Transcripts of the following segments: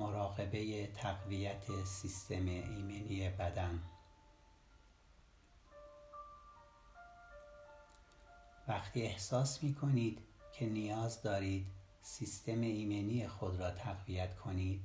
مراقبه تقویت سیستم ایمنی بدن. وقتی احساس می کنید که نیاز دارید سیستم ایمنی خود را تقویت کنید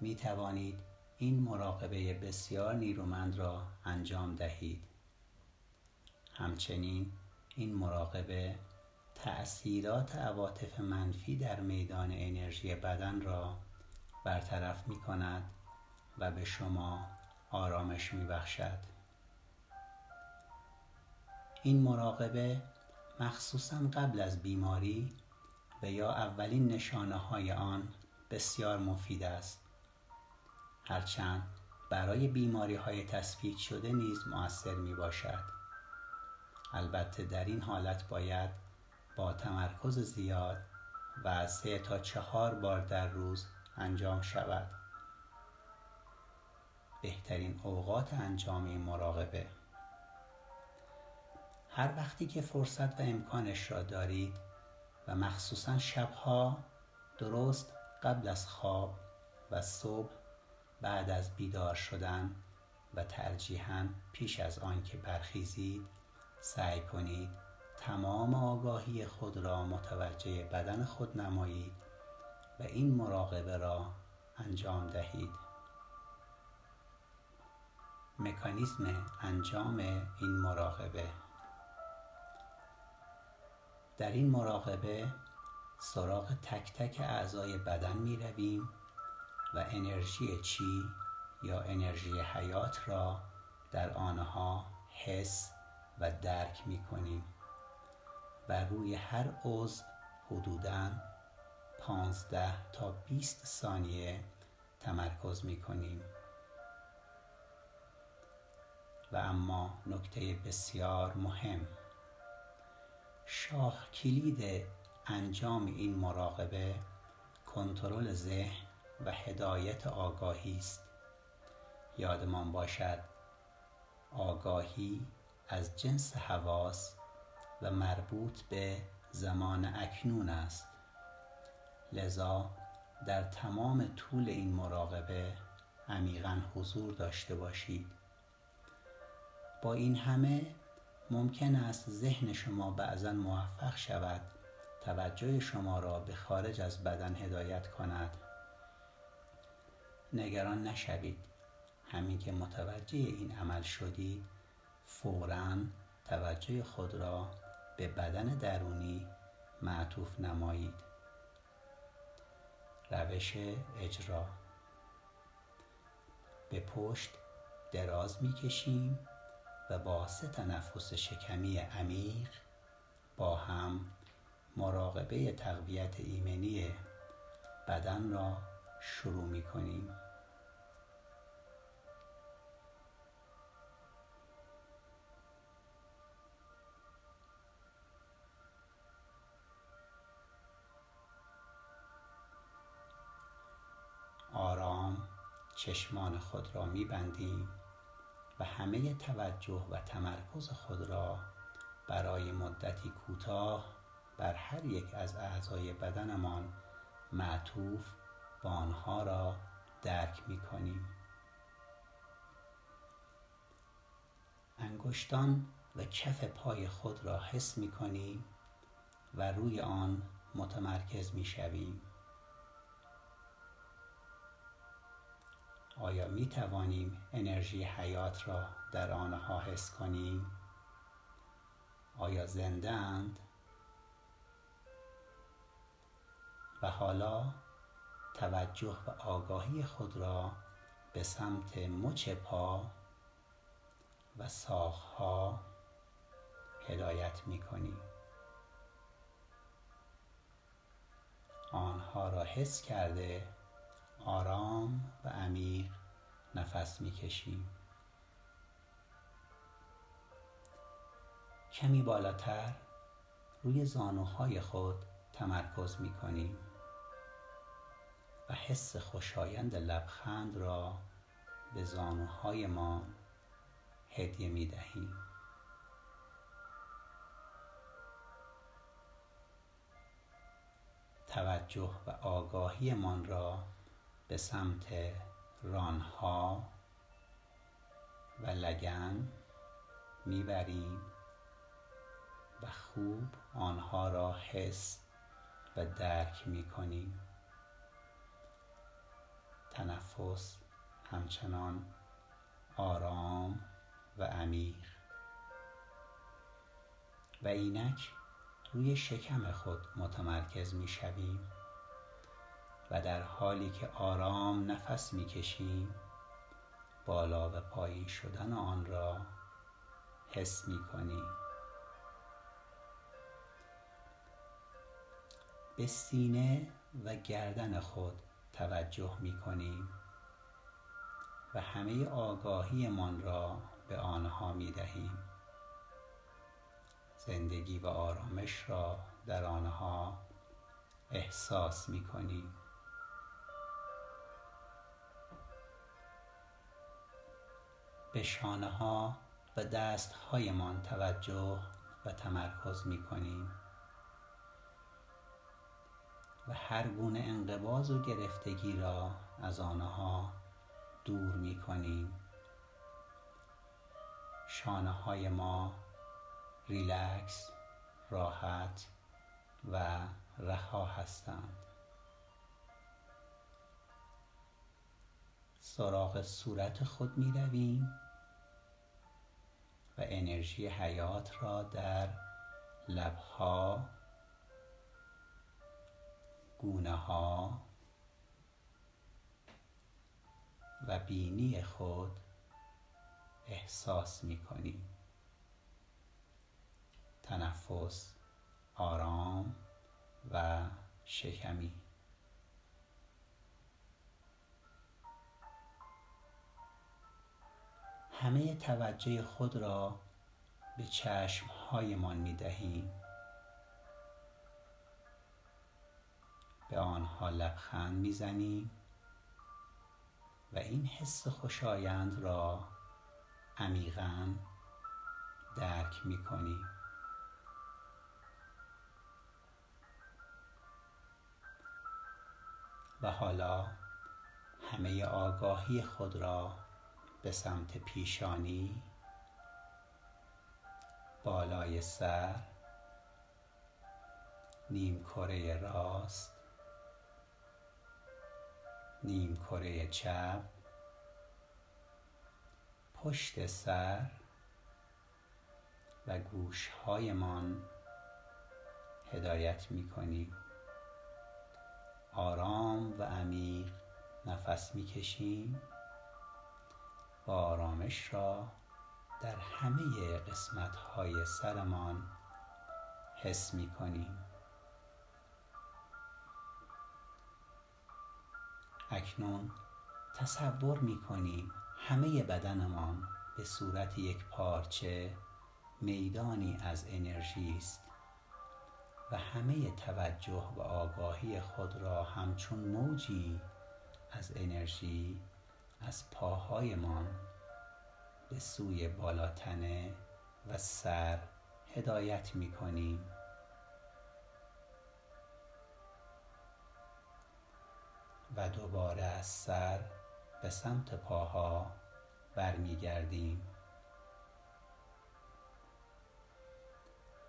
می توانید این مراقبه بسیار نیرومند را انجام دهید. همچنین این مراقبه تأثیرات عواطف منفی در میدان انرژی بدن را برطرف می کند و به شما آرامش می بخشد. این مراقبه مخصوصا قبل از بیماری و یا اولین نشانه های آن بسیار مفید است هرچند برای بیماری های تصفیق شده نیز مؤثر می باشد البته در این حالت باید با تمرکز زیاد و سه تا چهار بار در روز انجام شود. بهترین اوقات انجام این مراقبه. هر وقتی که فرصت و امکانش را دارید و مخصوصا شبها درست قبل از خواب و صبح بعد از بیدار شدن و ترجیحاً پیش از آنکه برخیزید سعی کنید تمام آگاهی خود را متوجه بدن خود نمایید. و این مراقبه را انجام دهید. مکانیزم انجام این مراقبه. در این مراقبه سراغ تک تک اعضای بدن می رویم و انرژی چی یا انرژی حیات را در آنها حس و درک می کنیم و روی هر عضو حدوداً پانزده تا 20 ثانیه تمرکز می کنیم و اما نکته بسیار مهم. شاه کلید انجام این مراقبه کنترل ذهن و هدایت آگاهی است. یادمان باشد آگاهی از جنس حواس و مربوط به زمان اکنون است. لذا در تمام طول این مراقبه عمیقا حضور داشته باشید. با این همه ممکن است ذهن شما بعضا موفق شود توجه شما را به خارج از بدن هدایت کند. نگران نشوید. همین که متوجه این عمل شدید فورا توجه خود را به بدن درونی معطوف نمایید. روش اجرا. به پشت دراز می کشیم و با سه تنفس شکمی عمیق با هم مراقبه تقویت ایمنی بدن را شروع می کنیم چشمان خود را می بندیم و همه توجه و تمرکز خود را برای مدتی کوتاه بر هر یک از اعضای بدنمان معطوف و آنها را درک می کنیم انگشتان و کف پای خود را حس می کنیم و روی آن متمرکز می آیا می توانیم انرژی حیات را در آنها حس کنیم؟ آیا زنده اند؟ و حالا توجه و آگاهی خود را به سمت مچ پا و ساقها هدایت می کنیم آنها را حس کرده آرام و عمیق نفس می‌کشیم. کمی بالاتر روی زانوهای خود تمرکز می کنیم و حس خوشایند لبخند را به زانوهای ما هدیه می دهیم توجه و آگاهی من را به سمت رانها و لگن می‌بریم و خوب آنها را حس و درک می‌کنیم. تنفس همچنان آرام و عمیق. و اینک روی شکم خود متمرکز می شویم و در حالی که آرام نفس می کشیم بالا و پایین شدن آن را حس می کنیم به سینه و گردن خود توجه می کنیم و همه آگاهیمان را به آنها می دهیم زندگی و آرامش را در آنها احساس می به شانه ها و دست هایمان توجه و تمرکز می کنیم و هر گونه انقباض و گرفتگی را از آنها دور می کنیم شانه های ما ریلکس راحت و رها هستند. سراغ صورت خود می و انرژی حیات را در لبها گونه ها و بینی خود احساس می کنیم تنفس آرام و شکمی. همه توجه خود را به چشمهایمان می دهیم به آنها لبخند می‌زنیم و این حس خوشایند را عمیقا درک می کنیم و حالا همه آگاهی خود را به سمت پیشانی. بالای سر. نیم کره راست. نیم کره چپ. پشت سر. و گوشهایمان هدایت می کنیم آرام و عمیق نفس می کشیم و آرامش را در همه قسمت های سرمان حس می کنیم اکنون تصور می کنیم همه بدنمان به صورت یک پارچه میدانی از انرژی است و همه توجه و آگاهی خود را همچون موجی از انرژی از پاهایمان به سوی بالاتنه و سر هدایت می کنیم و دوباره از سر به سمت پاها برمیگردیم.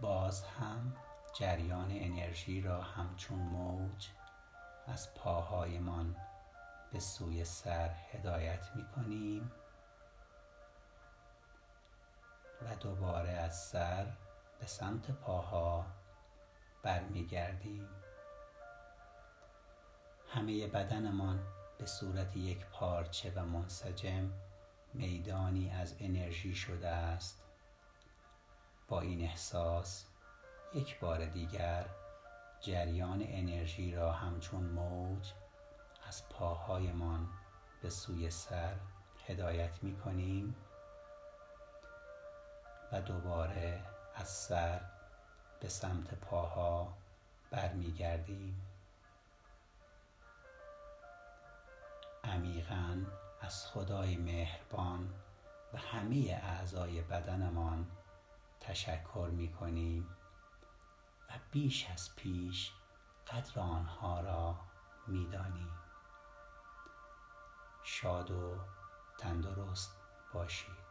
باز هم جریان انرژی را همچون موج از پاهایمان به سوی سر هدایت می کنیم و دوباره از سر به سمت پاها برمیگردیم. همه بدنمان به صورت یک پارچه و منسجم میدانی از انرژی شده است. با این احساس یک بار دیگر جریان انرژی را همچون موج از پاهایمان به سوی سر هدایت می کنیم و دوباره از سر به سمت پاها برمیگردیم عمیقا از خدای مهربان و همه اعضای بدنمان تشکر می کنیم و بیش از پیش قدر آنها را می دانیم. شاد و تندرست باشید.